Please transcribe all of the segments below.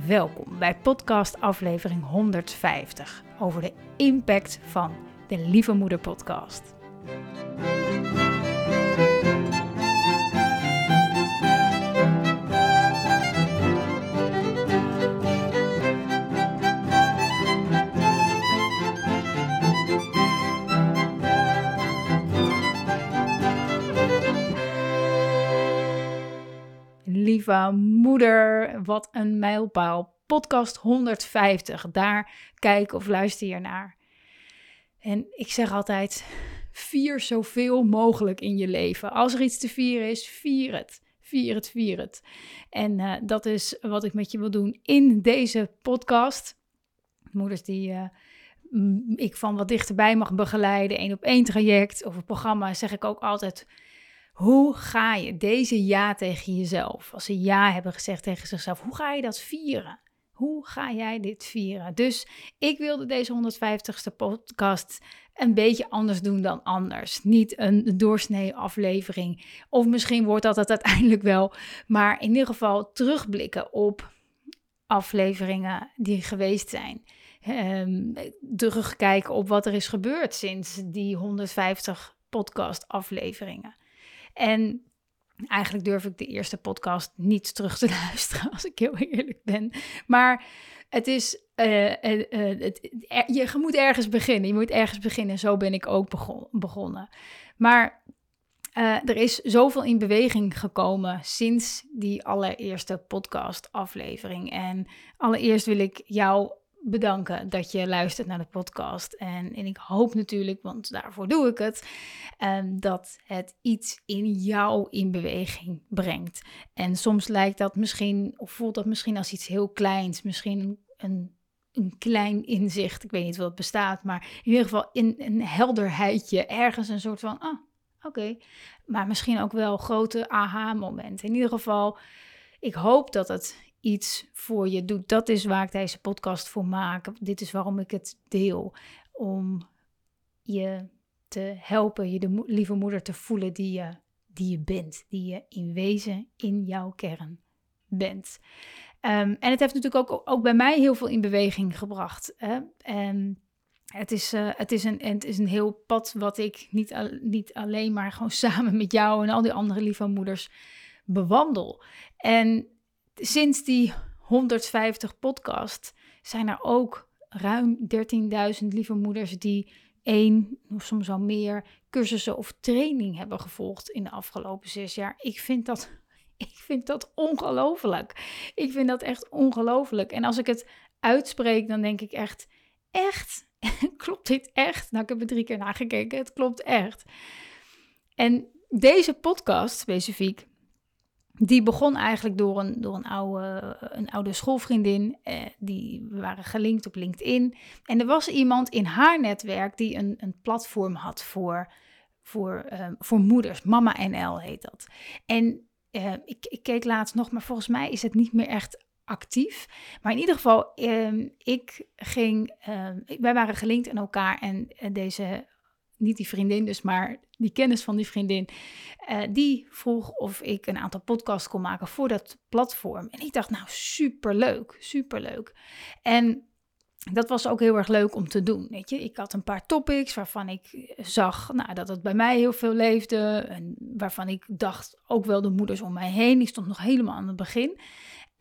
Welkom bij podcast aflevering 150 over de impact van de Lieve Moeder podcast. Lieve moeder, wat een mijlpaal. Podcast 150, daar kijk of luister je naar. En ik zeg altijd, vier zoveel mogelijk in je leven. Als er iets te vieren is, vier het. Vier het, vier het. En uh, dat is wat ik met je wil doen in deze podcast. Moeders die uh, ik van wat dichterbij mag begeleiden, één op één traject of een programma, zeg ik ook altijd hoe ga je deze ja tegen jezelf, als ze ja hebben gezegd tegen zichzelf, hoe ga je dat vieren? Hoe ga jij dit vieren? Dus ik wilde deze 150ste podcast een beetje anders doen dan anders. Niet een doorsnee aflevering. Of misschien wordt dat het uiteindelijk wel. Maar in ieder geval terugblikken op afleveringen die geweest zijn. Um, terugkijken op wat er is gebeurd sinds die 150 podcast afleveringen. En eigenlijk durf ik de eerste podcast niet terug te luisteren, als ik heel eerlijk ben. Maar het is, uh, uh, het, je moet ergens beginnen. Je moet ergens beginnen. Zo ben ik ook begon, begonnen. Maar er is zoveel in beweging gekomen sinds die allereerste podcast-aflevering. En allereerst wil ik jou bedanken dat je luistert naar de podcast. En, en ik hoop natuurlijk, want daarvoor doe ik het, um, dat het iets in jou in beweging brengt. En soms lijkt dat misschien, of voelt dat misschien als iets heel kleins, misschien een, een klein inzicht. Ik weet niet wat het bestaat, maar in ieder geval in een helderheidje, ergens een soort van, ah, oké. Maar misschien ook wel grote aha-momenten. In ieder geval, ik hoop dat het iets voor je doet. Dat is waar ik deze podcast voor maak. Dit is waarom ik het deel. Om je te helpen, je de lieve moeder te voelen die je, die je bent. Die je in wezen in jouw kern bent. Um, en het heeft natuurlijk ook, ook bij mij heel veel in beweging gebracht. Hè? En het is, uh, het, is een, het is een heel pad wat ik niet, al, niet alleen maar gewoon samen met jou en al die andere lieve moeders bewandel. En sinds die 150 podcast zijn er ook ruim 13.000 lieve moeders die één of soms al meer cursussen of training hebben gevolgd in de afgelopen zes jaar. Ik vind dat, ik vind dat ongelooflijk. Ik vind dat echt ongelooflijk. En als ik het uitspreek, dan denk ik echt, echt, klopt dit echt? Nou, ik heb er drie keer nagekeken. Het klopt echt. En deze podcast specifiek die begon eigenlijk door een, door een, oude, een oude schoolvriendin. Eh, die waren gelinkt op LinkedIn. En er was iemand in haar netwerk die een, een platform had voor, voor, uh, voor moeders. Mama NL heet dat. En uh, ik, ik keek laatst nog, maar volgens mij is het niet meer echt actief. Maar in ieder geval, uh, ik ging, ehm, wij waren gelinkt aan elkaar en deze niet die vriendin dus, maar die kennis van die vriendin, uh, die vroeg of ik een aantal podcasts kon maken voor dat platform. En ik dacht, nou, superleuk, superleuk. En dat was ook heel erg leuk om te doen. Weet je, ik had een paar topics waarvan ik zag nou, dat het bij mij heel veel leefde. En waarvan ik dacht ook wel de moeders om mij heen. Die stond nog helemaal aan het begin.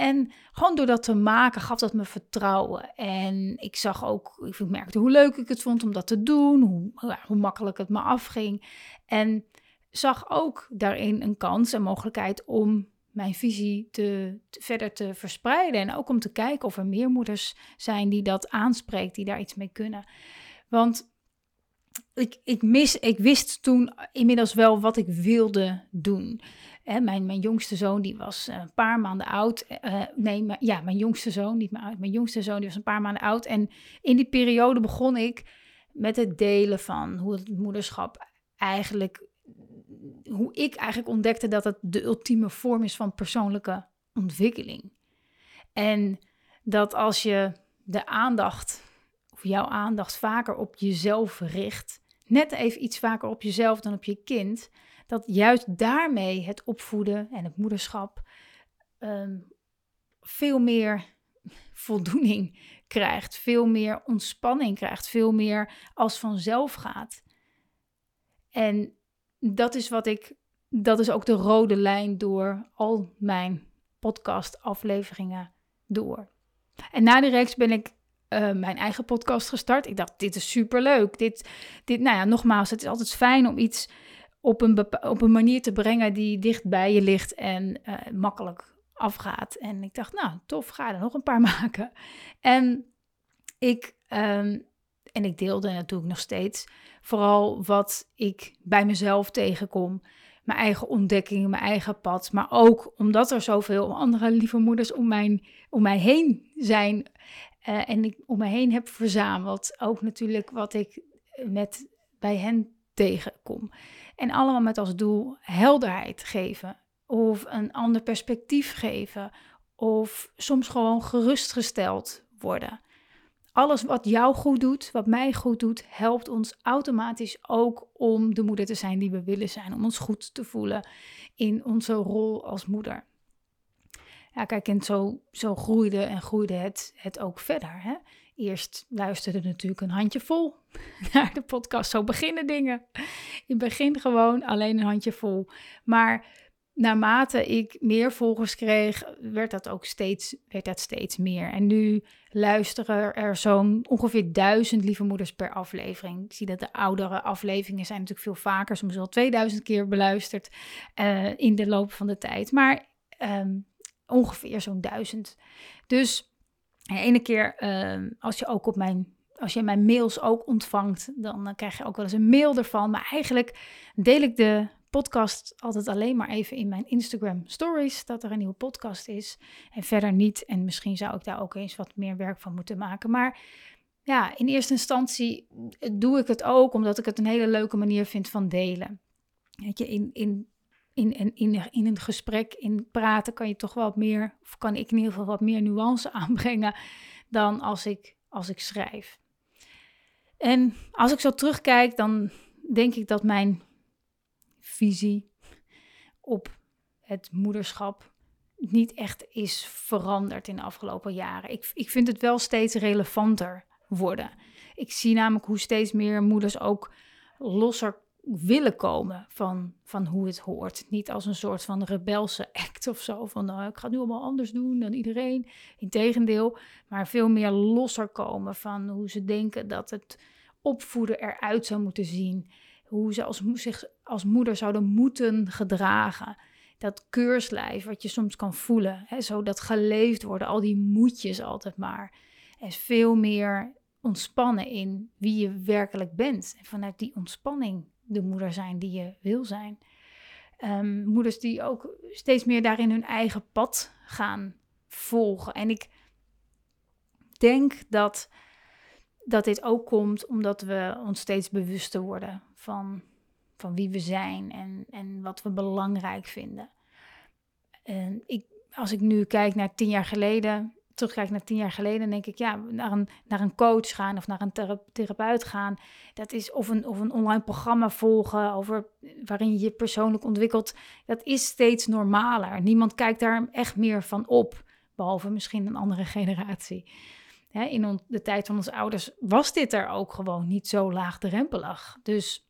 En gewoon door dat te maken gaf dat me vertrouwen. En ik zag ook, ik merkte hoe leuk ik het vond om dat te doen, hoe, hoe makkelijk het me afging. En zag ook daarin een kans en mogelijkheid om mijn visie te, te, verder te verspreiden. En ook om te kijken of er meer moeders zijn die dat aanspreekt, die daar iets mee kunnen. Want ik, ik, mis, ik wist toen inmiddels wel wat ik wilde doen. Hè, mijn, mijn jongste zoon die was een paar maanden oud. Uh, nee, maar, ja, mijn jongste zoon, niet mijn, mijn jongste zoon die was een paar maanden oud. En in die periode begon ik met het delen van hoe het moederschap eigenlijk, hoe ik eigenlijk ontdekte dat het de ultieme vorm is van persoonlijke ontwikkeling. En dat als je de aandacht, jouw aandacht vaker op jezelf richt, net even iets vaker op jezelf dan op je kind, dat juist daarmee het opvoeden en het moederschap ehm, veel meer voldoening krijgt, veel meer ontspanning krijgt, veel meer als vanzelf gaat. En dat is wat ik, dat is ook de rode lijn door al mijn podcast-afleveringen door. En na die reeks ben ik uh, mijn eigen podcast gestart. Ik dacht, dit is superleuk. Dit, dit, nou ja, nogmaals, het is altijd fijn om iets op een, op een manier te brengen die dicht bij je ligt en uh, makkelijk afgaat. En ik dacht, nou, tof, ga er nog een paar maken. En ik, um, en ik deelde natuurlijk nog steeds vooral wat ik bij mezelf tegenkom. Mijn eigen ontdekkingen, mijn eigen pad. Maar ook omdat er zoveel andere lieve moeders om, mijn, om mij heen zijn. Uh, en ik om me heen heb verzameld. Ook natuurlijk wat ik met, bij hen tegenkom. En allemaal met als doel helderheid geven. Of een ander perspectief geven. Of soms gewoon gerustgesteld worden. Alles wat jou goed doet, wat mij goed doet, helpt ons automatisch ook om de moeder te zijn die we willen zijn. Om ons goed te voelen in onze rol als moeder. Ja, kijk, en zo, zo groeide en groeide het, het ook verder. Hè? Eerst luisterde natuurlijk een handjevol naar de podcast. Zo beginnen dingen. In het begin gewoon alleen een handjevol. Maar naarmate ik meer volgers kreeg, werd dat ook steeds, werd dat steeds meer. En nu luisteren er zo'n ongeveer duizend lieve moeders per aflevering. Ik zie dat de oudere afleveringen zijn natuurlijk veel vaker, soms wel 2000 keer beluisterd uh, in de loop van de tijd. Maar um, ongeveer zo'n duizend. Dus de ene keer, uh, als je ook op mijn als je mijn mails ook ontvangt, dan uh, krijg je ook wel eens een mail ervan. Maar eigenlijk deel ik de podcast altijd alleen maar even in mijn Instagram stories dat er een nieuwe podcast is. En verder niet. En misschien zou ik daar ook eens wat meer werk van moeten maken. Maar ja, in eerste instantie doe ik het ook omdat ik het een hele leuke manier vind van delen. Weet je, in, in, in, in, in, in een gesprek, in praten kan je toch wat meer, of kan ik in ieder geval wat meer nuance aanbrengen dan als ik, als ik schrijf. En als ik zo terugkijk, dan denk ik dat mijn visie op het moederschap niet echt is veranderd in de afgelopen jaren. Ik, ik vind het wel steeds relevanter worden. Ik zie namelijk hoe steeds meer moeders ook losser willen komen van, van hoe het hoort. Niet als een soort van rebelse act of zo. Van nou, ik ga het nu allemaal anders doen dan iedereen. Integendeel, maar veel meer losser komen van hoe ze denken dat het opvoeden eruit zou moeten zien hoe ze als, zich als moeder zouden moeten gedragen. Dat keurslijf wat je soms kan voelen, hè, zo dat geleefd worden, al die moedjes altijd maar. En veel meer ontspannen in wie je werkelijk bent. En vanuit die ontspanning de moeder zijn die je wil zijn. Um, moeders die ook steeds meer daarin hun eigen pad gaan volgen. En ik denk dat dat dit ook komt omdat we ons steeds bewuster worden van, van wie we zijn en, en wat we belangrijk vinden. En ik, als ik nu kijk naar tien jaar geleden, terugkijk naar tien jaar geleden, denk ik, ja, naar een, naar een coach gaan of naar een therapeut gaan. Dat is of een, of een online programma volgen over, waarin je je persoonlijk ontwikkelt. Dat is steeds normaler. Niemand kijkt daar echt meer van op, behalve misschien een andere generatie in de tijd van onze ouders was dit er ook gewoon niet zo laagdrempelig. Dus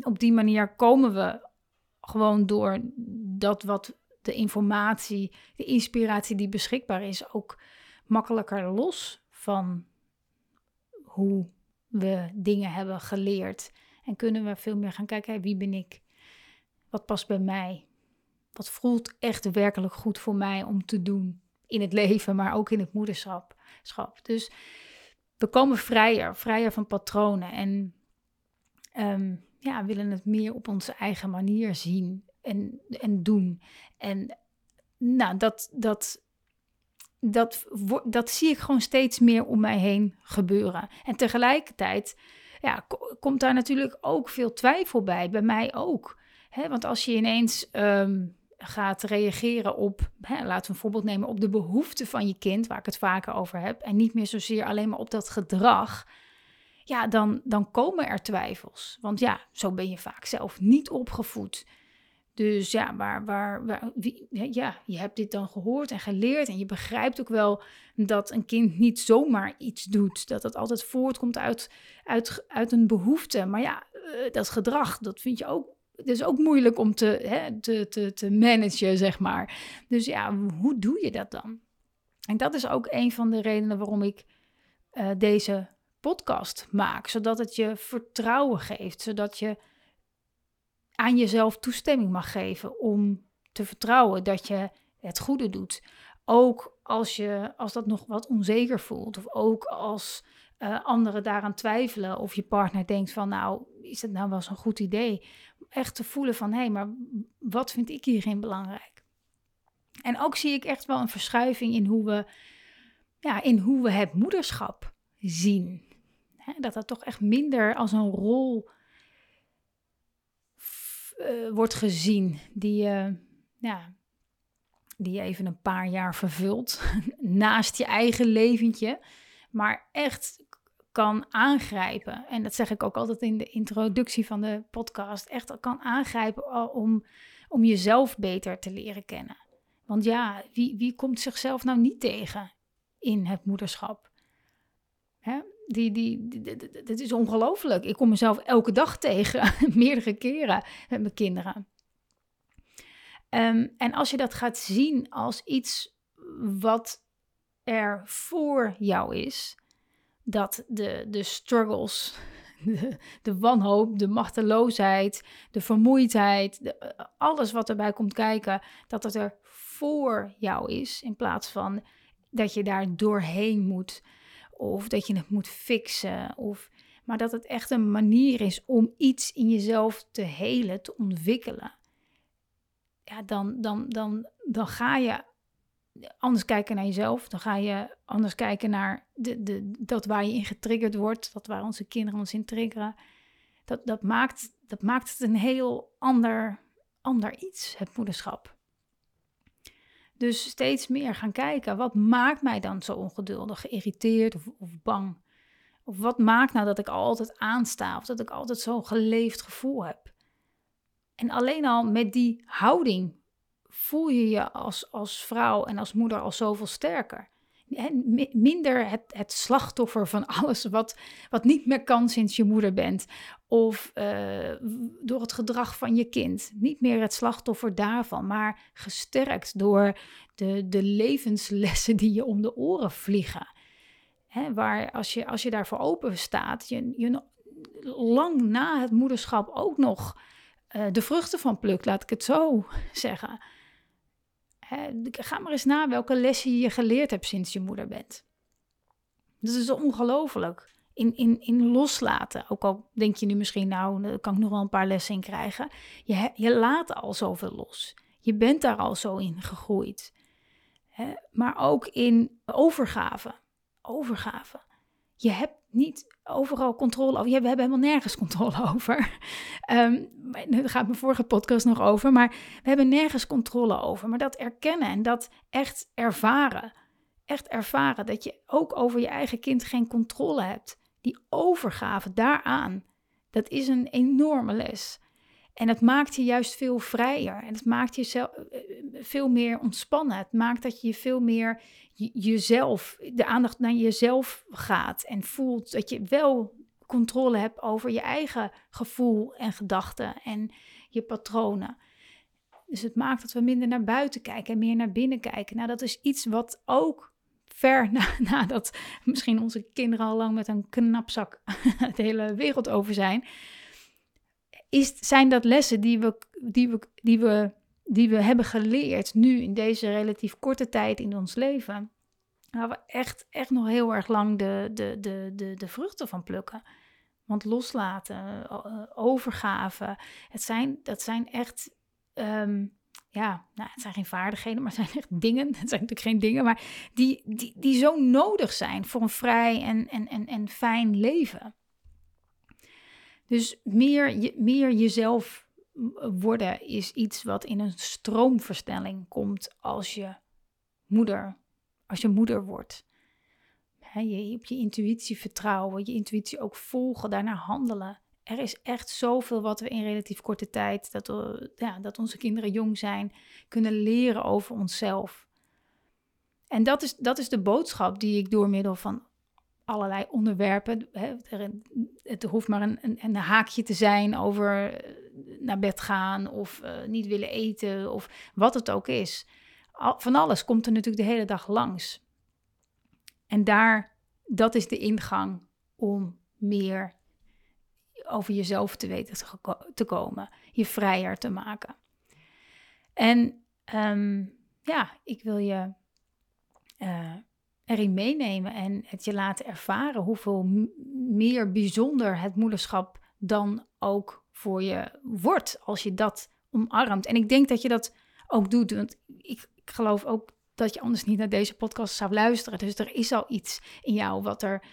op die manier komen we gewoon door dat wat de informatie, de inspiratie die beschikbaar is, ook makkelijker los van hoe we dingen hebben geleerd. En kunnen we veel meer gaan kijken, wie ben ik? Wat past bij mij? Wat voelt echt werkelijk goed voor mij om te doen in het leven, maar ook in het moederschap? Dus we komen vrijer, vrijer van patronen en um, ja, willen het meer op onze eigen manier zien. En, en doen. En nou, dat, dat, dat, dat zie ik gewoon steeds meer om mij heen gebeuren. En tegelijkertijd ja, komt daar natuurlijk ook veel twijfel bij, bij mij ook. Hè, want als je ineens ehm, gaat reageren op, laten we een voorbeeld nemen, op de behoeften van je kind, waar ik het vaker over heb, en niet meer zozeer alleen maar op dat gedrag, ja, dan, dan komen er twijfels. Want ja, zo ben je vaak zelf niet opgevoed. Dus ja, waar, waar, waar wie, ja, je hebt dit dan gehoord en geleerd en je begrijpt ook wel dat een kind niet zomaar iets doet. Dat het altijd voortkomt uit, uit, uit een behoefte. Maar ja, eh, dat gedrag, dat vind je ook, het is ook moeilijk om te, hè, te, te, managen, zeg maar. Dus ja, hoe doe je dat dan? En dat is ook een van de redenen waarom ik uh, deze podcast maak. Zodat het je vertrouwen geeft, zodat je aan jezelf toestemming mag geven om te vertrouwen dat je het goede doet. Ook als, je, als dat nog wat onzeker voelt, of ook als uh, anderen daaraan twijfelen, of je partner denkt van nou, is het nou wel zo'n goed idee? Echt te voelen van hé, hey, maar wat vind ik hierin belangrijk? En ook zie ik echt wel een verschuiving in hoe we, ja, in hoe we het moederschap zien. dat dat toch echt minder als een rol uh, wordt gezien die je, ja, die je even een paar jaar vervult naast je eigen leventje, maar echt kan aangrijpen. En dat zeg ik ook altijd in de introductie van de podcast. Echt kan aangrijpen om, om jezelf beter te leren kennen. Want ja, wie, wie komt zichzelf nou niet tegen in het moederschap? Hè? Die, die, dit is ongelooflijk. Ik kom mezelf elke dag tegen, meerdere keren met mijn kinderen. Ehm, en als je dat gaat zien als iets wat er voor jou is, dat de, de struggles, de, wanhoop, de machteloosheid, de vermoeidheid, de, alles wat erbij komt kijken, dat het er voor jou is, in plaats van dat je daar doorheen moet of dat je het moet fixen. Of, maar dat het echt een manier is om iets in jezelf te helen, te ontwikkelen. Ja, dan, dan, dan, dan ga je anders kijken naar jezelf. Dan ga je anders kijken naar de, de, dat waar je in getriggerd wordt. Dat waar onze kinderen ons in triggeren. Dat, dat, maakt, dat maakt het een heel ander, ander iets, het moederschap. Dus steeds meer gaan kijken, wat maakt mij dan zo ongeduldig, geïrriteerd of, bang? Of wat maakt nou dat ik altijd aansta of dat ik altijd zo'n geleefd gevoel heb? En alleen al met die houding voel je je als, als vrouw en als moeder al zoveel sterker minder het, het, slachtoffer van alles wat, wat niet meer kan sinds je moeder bent. Of uh, door het gedrag van je kind. Niet meer het slachtoffer daarvan, maar gesterkt door de, de levenslessen die je om de oren vliegen. Hè, waar als je, als je daarvoor open staat, je, je lang na het moederschap ook nog uh, de vruchten van plukt, laat ik het zo zeggen ga maar eens na welke lessen je geleerd hebt sinds je moeder bent. Dat is ongelooflijk. In, in, in loslaten. Ook al denk je nu misschien, nou, daar kan ik nog wel een paar lessen in krijgen. Je, je laat al zoveel los. Je bent daar al zo in gegroeid. maar ook in overgave. Overgave. Je hebt niet overal controle over. We hebben helemaal nergens controle over. Um, daar gaat mijn vorige podcast nog over. Maar we hebben nergens controle over. Maar dat erkennen en dat echt ervaren. Echt ervaren dat je ook over je eigen kind geen controle hebt. Die overgave daaraan. Dat is een enorme les. En het maakt je juist veel vrijer. En het maakt je zelf, eh, eh, veel meer ontspannen. Het maakt dat je veel meer jezelf, de aandacht naar jezelf gaat. En voelt dat je wel controle hebt over je eigen gevoel en gedachten en je patronen. Dus het maakt dat we minder naar buiten kijken en meer naar binnen kijken. Nou, dat is iets wat ook ver na, nadat misschien onze kinderen al lang met een knapzak de hele wereld over zijn is, zijn dat lessen die we, die, we, die, we, die we hebben geleerd nu in deze relatief korte tijd in ons leven. Waar we echt, echt nog heel erg lang de, de, de, de, de vruchten van plukken. Want loslaten, overgave, het zijn, dat zijn echt ehm, ja, nou, het zijn geen vaardigheden, maar het zijn echt dingen. Het zijn natuurlijk geen dingen, maar die, die, die zo nodig zijn voor een vrij en, en, en, en fijn leven. Dus meer, je, meer jezelf worden is iets wat in een stroomversnelling komt als je moeder, als je moeder wordt. je op je intuïtie vertrouwen, je intuïtie ook volgen, daarna handelen. Er is echt zoveel wat we in relatief korte tijd, dat, we, ja, dat onze kinderen jong zijn, kunnen leren over onszelf. En dat is, dat is de boodschap die ik door middel van allerlei onderwerpen. Hè, het hoeft maar een, een, een, haakje te zijn over eh, naar bed gaan of uh, niet willen eten of wat het ook is. van alles komt er natuurlijk de hele dag langs. En daar, dat is de ingang om meer over jezelf te weten te, komen, je vrijer te maken. En um, ja, ik wil je uh, erin meenemen en het je laten ervaren hoeveel meer bijzonder het moederschap dan ook voor je wordt als je dat omarmt. En ik denk dat je dat ook doet, want ik, ik geloof ook dat je anders niet naar deze podcast zou luisteren. Dus er is al iets in jou wat er,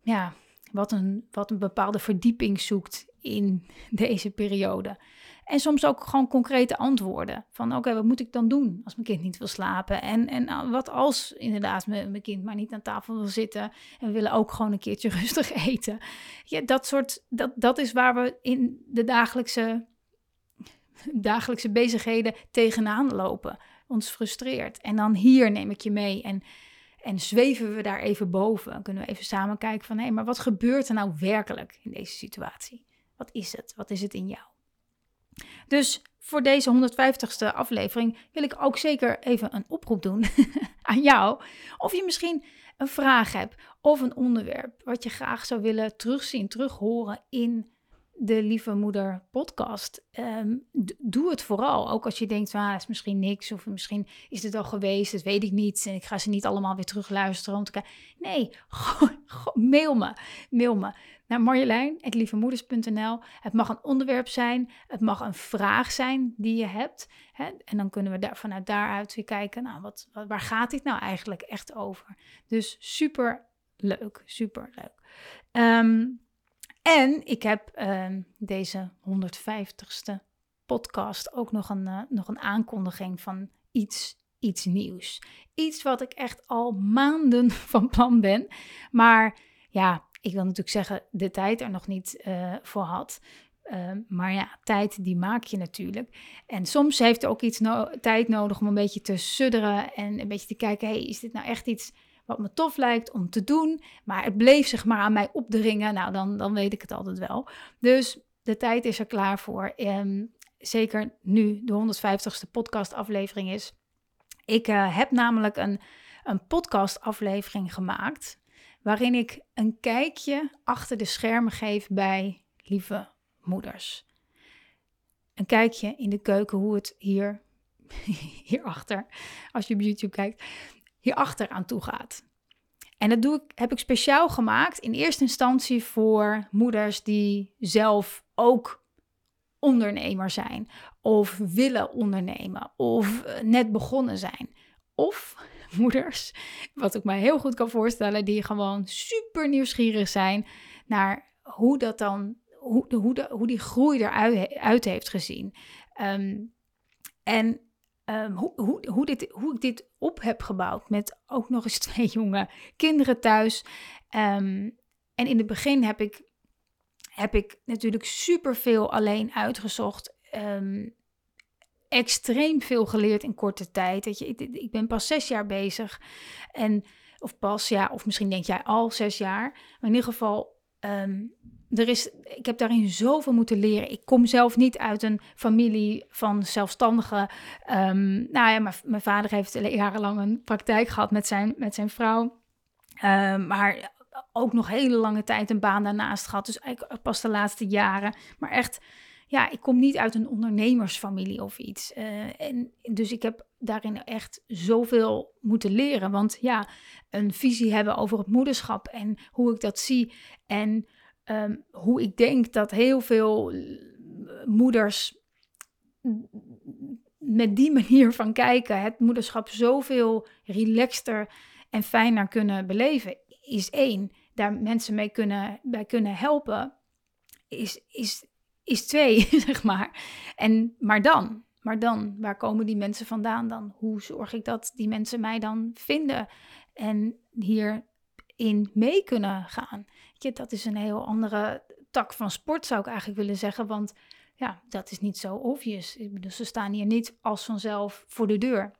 ja, wat een, wat een bepaalde verdieping zoekt in deze periode. En soms ook gewoon concrete antwoorden. Van oké, wat moet ik dan doen als mijn kind niet wil slapen? En, en nou, wat als inderdaad mijn, kind maar niet aan tafel wil zitten. En we willen ook gewoon een keertje rustig eten. Ja, dat soort, dat, dat is waar we in de dagelijkse, dagelijkse bezigheden tegenaan lopen. Ons frustreert. En dan hier neem ik je mee en... En zweven we daar even boven? Kunnen we even samen kijken van hé, maar wat gebeurt er nou werkelijk in deze situatie? Wat is het? Wat is het in jou? Dus voor deze 150ste aflevering wil ik ook zeker even een oproep doen aan jou. Of je misschien een vraag hebt of een onderwerp wat je graag zou willen terugzien, terughoren in de Lieve Moeder podcast. Ehm, doe het vooral. Ook als je denkt, ah, is misschien niks. Of misschien is het al geweest, dat weet ik niet. En ik ga ze niet allemaal weer terugluisteren. Om te nee, mail me. Mail me naar marjolein.lievemoeders.nl. Het mag een onderwerp zijn. Het mag een vraag zijn die je hebt. Hè? En dan kunnen we daar, vanuit daaruit weer kijken, nou, wat, wat, waar gaat dit nou eigenlijk echt over? Dus super leuk, super leuk. Ehm, en ik heb uh, deze 150ste podcast ook nog een, uh, nog een aankondiging van iets, iets nieuws. Iets wat ik echt al maanden van plan ben. Maar ja, ik wil natuurlijk zeggen, de tijd er nog niet uh, voor had. Uh, maar ja, tijd die maak je natuurlijk. En soms heeft er ook iets tijd nodig om een beetje te sudderen en een beetje te kijken, hey, is dit nou echt iets wat me tof lijkt om te doen, maar het bleef zich maar aan mij opdringen, nou dan, dan weet ik het altijd wel. Dus de tijd is er klaar voor. En zeker nu de 150ste podcastaflevering is. Ik uh, heb namelijk een, een podcastaflevering gemaakt waarin ik een kijkje achter de schermen geef bij lieve moeders. Een kijkje in de keuken hoe het hier, hierachter, als je op YouTube kijkt, hierachter aan toe gaat. En dat doe ik, heb ik speciaal gemaakt in eerste instantie voor moeders die zelf ook ondernemer zijn of willen ondernemen of eh, net begonnen zijn. Of moeders, wat ik mij heel goed kan voorstellen, die gewoon super nieuwsgierig zijn naar hoe dat dan, hoe, de, hoe, de, hoe die groei eruit uit heeft gezien. Ehm, en Ehm, hoe, hoe, hoe, dit, hoe ik dit op heb gebouwd met ook nog eens twee jonge kinderen thuis. Ehm, en in het begin heb ik, heb ik natuurlijk superveel alleen uitgezocht. Um, extreem veel geleerd in korte tijd. Dat je, ik, ik, ben pas zes jaar bezig. En, of pas, ja, of misschien denk jij al zes jaar. Maar in ieder geval, er is, ik heb daarin zoveel moeten leren. Ik kom zelf niet uit een familie van zelfstandigen. Um, nou ja, mijn, mijn vader heeft jarenlang een praktijk gehad met zijn, met zijn vrouw. Um, maar ook nog hele lange tijd een baan daarnaast gehad. Dus eigenlijk pas de laatste jaren. Maar echt, ja, ik kom niet uit een ondernemersfamilie of iets. Uh, en dus ik heb daarin echt zoveel moeten leren. Want ja, een visie hebben over het moederschap en hoe ik dat zie. En um, hoe ik denk dat heel veel moeders met die manier van kijken het moederschap zoveel relaxter en fijner kunnen beleven, is één. Daar mensen mee kunnen, bij kunnen helpen, is, is, is twee, zeg maar. En, maar dan, maar dan, waar komen die mensen vandaan dan? Hoe zorg ik dat die mensen mij dan vinden en hierin mee kunnen gaan? Dat is een heel andere tak van sport, zou ik eigenlijk willen zeggen. Want ja, dat is niet zo obvious. Ik ze staan hier niet als vanzelf voor de deur.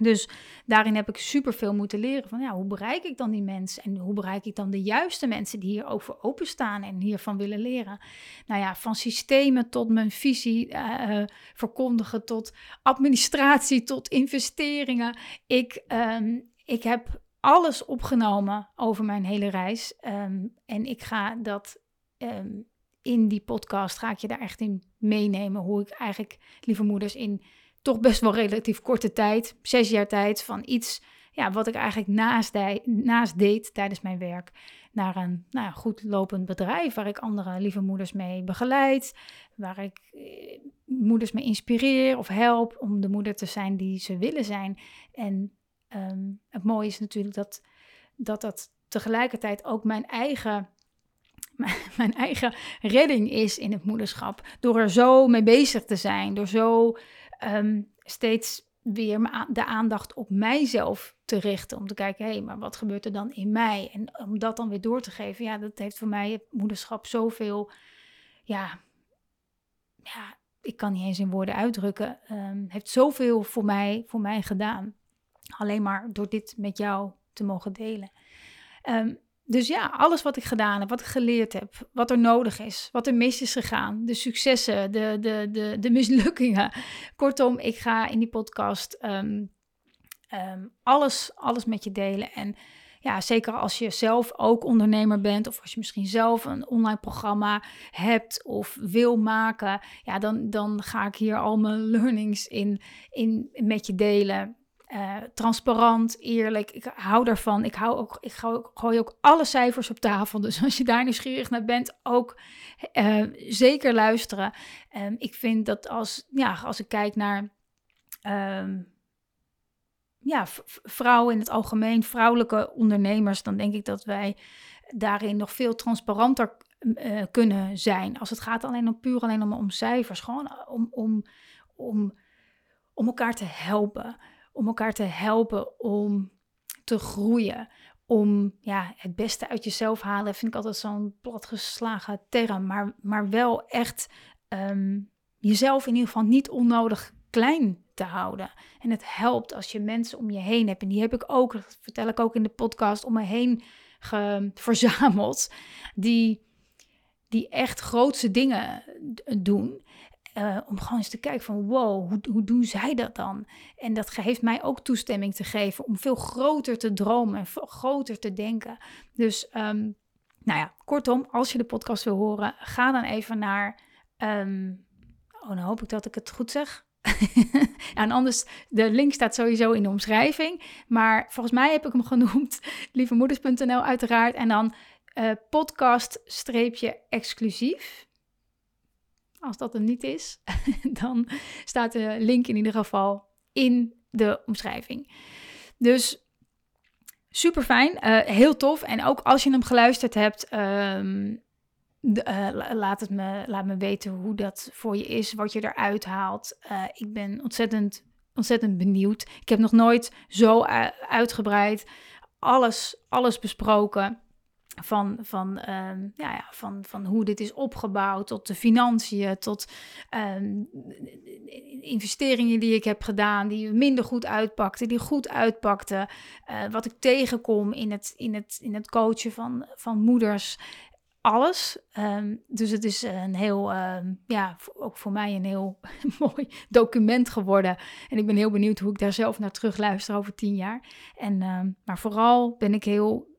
Dus daarin heb ik superveel moeten leren van ja, hoe bereik ik dan die mensen en hoe bereik ik dan de juiste mensen die hier over openstaan en hiervan willen leren. Nou ja, van systemen tot mijn visie uh, verkondigen, tot administratie, tot investeringen. Ik, um, ik heb alles opgenomen over mijn hele reis um, en ik ga dat um, in die podcast, ga ik je daar echt in meenemen hoe ik eigenlijk, lieve moeders, in toch best wel relatief korte tijd, zes jaar tijd, van iets ja, wat ik eigenlijk naast, de, naast deed tijdens mijn werk, naar een nou goed lopend bedrijf waar ik andere lieve moeders mee begeleid, waar ik eh, moeders mee inspireer of help om de moeder te zijn die ze willen zijn. En um, het mooie is natuurlijk dat, dat dat tegelijkertijd ook mijn eigen mijn eigen redding is in het moederschap. Door er zo mee bezig te zijn, door zo um, steeds weer de aandacht op mijzelf te richten. Om te kijken, hé, hey, maar wat gebeurt er dan in mij? En om dat dan weer door te geven. Ja, dat heeft voor mij het moederschap zoveel, ja, ja ik kan niet eens in woorden uitdrukken. Um, heeft zoveel voor mij, voor mij gedaan. Alleen maar door dit met jou te mogen delen. Um, dus ja, alles wat ik gedaan heb, wat ik geleerd heb, wat er nodig is, wat er mis is gegaan, de successen, de, de, de, de mislukkingen. Kortom, ik ga in die podcast um, um, alles, alles met je delen. En ja, zeker als je zelf ook ondernemer bent, of als je misschien zelf een online programma hebt of wil maken, ja, dan, dan ga ik hier al mijn learnings in, in met je delen. Uh, transparant, eerlijk. Ik hou daarvan. Ik, hou ook, ik gooi ook alle cijfers op tafel. Dus als je daar nieuwsgierig naar bent, ook uh, zeker luisteren. Um, ik vind dat als, ja, als ik kijk naar um, ja, vrouwen in het algemeen, vrouwelijke ondernemers, dan denk ik dat wij daarin nog veel transparanter uh, kunnen zijn. Als het gaat alleen om puur alleen om, om cijfers. Gewoon om, om, om, om elkaar te helpen om elkaar te helpen om te groeien. Om ja, het beste uit jezelf halen, vind ik altijd zo'n platgeslagen term. Maar, maar wel echt ehm, jezelf in ieder geval niet onnodig klein te houden. En het helpt als je mensen om je heen hebt. En die heb ik ook, vertel ik ook in de podcast, om me heen verzameld. Die, die echt grootste dingen doen. Uh, om gewoon eens te kijken van wow, hoe, hoe doen zij dat dan? En dat geeft mij ook toestemming te geven om veel groter te dromen en veel groter te denken. Dus um, nou ja, kortom, als je de podcast wil horen, ga dan even naar. Um, oh, dan hoop ik dat ik het goed zeg. en anders, de link staat sowieso in de omschrijving. Maar volgens mij heb ik hem genoemd, lievemoeders.nl uiteraard. En dan uh, podcast-exclusief. Als dat er niet is, dan staat de link in ieder geval in de omschrijving. Dus super fijn, uh, heel tof. En ook als je hem geluisterd hebt, de, uh, laat, het me, laat me weten hoe dat voor je is, wat je eruit haalt. Uh, ik ben ontzettend, ontzettend benieuwd. Ik heb nog nooit zo uitgebreid alles, alles besproken. Van, van, um, ja, ja, van, van hoe dit is opgebouwd, tot de financiën, tot um, investeringen die ik heb gedaan, die minder goed uitpakten, die goed uitpakten. Uh, wat ik tegenkom in het, in het, in het coachen van, van moeders. Alles. Um, dus het is een heel, ja, ook voor mij een heel mooi document geworden. En ik ben heel benieuwd hoe ik daar zelf naar terug luister over tien jaar. En, maar vooral ben ik heel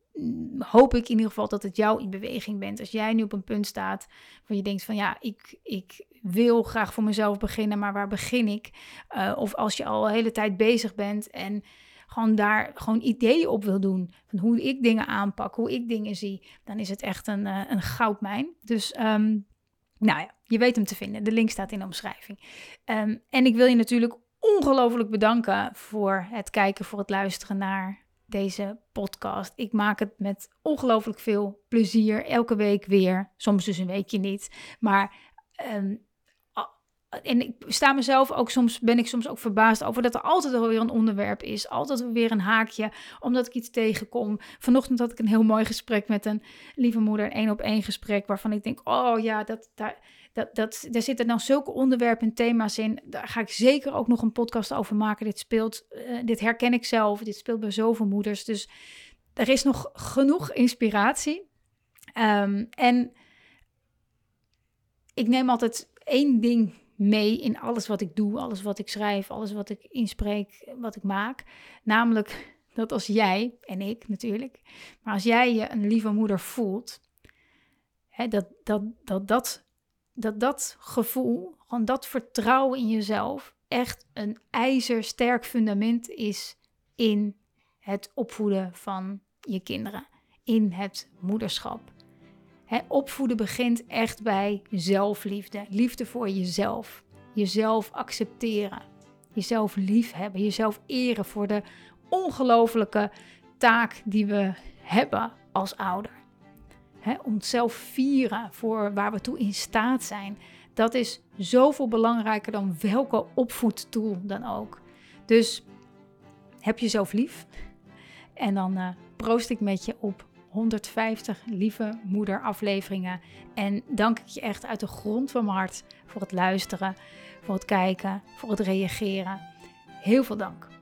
hoop ik in ieder geval dat het jou in beweging bent. Als jij nu op een punt staat waar je denkt van ja, ik, ik wil graag voor mezelf beginnen, maar waar begin ik? Uh, of als je al een hele tijd bezig bent en gewoon daar gewoon ideeën op wil doen van hoe ik dingen aanpak, hoe ik dingen zie, dan is het echt een, uh, een goudmijn. Dus um, nou ja, je weet hem te vinden. De link staat in de omschrijving. Um, en ik wil je natuurlijk ongelooflijk bedanken voor het kijken, voor het luisteren naar deze podcast. Ik maak het met ongelooflijk veel plezier. Elke week weer. Soms dus een weekje niet. Maar. Ehm, en ik sta mezelf ook soms, ben ik soms ook verbaasd over dat er altijd weer een onderwerp is. Altijd weer een haakje, omdat ik iets tegenkom. Vanochtend had ik een heel mooi gesprek met een lieve moeder, een één op één gesprek, waarvan ik denk, oh ja, dat, daar, dat, dat, daar zitten dan zulke onderwerpen en thema's in. Daar ga ik zeker ook nog een podcast over maken. Dit speelt, uh, dit herken ik zelf. Dit speelt bij zoveel moeders. Dus er is nog genoeg inspiratie. Um, en ik neem altijd één ding mee in alles wat ik doe, alles wat ik schrijf, alles wat ik inspreek, wat ik maak. Namelijk dat als jij, en ik natuurlijk, maar als jij je een lieve moeder voelt, hè, dat, dat, dat dat dat dat gevoel, gewoon dat vertrouwen in jezelf, echt een ijzersterk fundament is in het opvoeden van je kinderen, in het moederschap. Opvoeden begint echt bij zelfliefde, liefde voor jezelf, jezelf accepteren, jezelf liefhebben, jezelf eren voor de ongelofelijke taak die we hebben als ouder. Hè, onszelf vieren voor waar we toe in staat zijn. Dat is zoveel belangrijker dan welke opvoedtool dan ook. Dus heb jezelf lief. En dan uh, proost ik met je op 150 lieve moeder afleveringen. En dank ik je echt uit de grond van mijn hart voor het luisteren, voor het kijken, voor het reageren. Heel veel dank.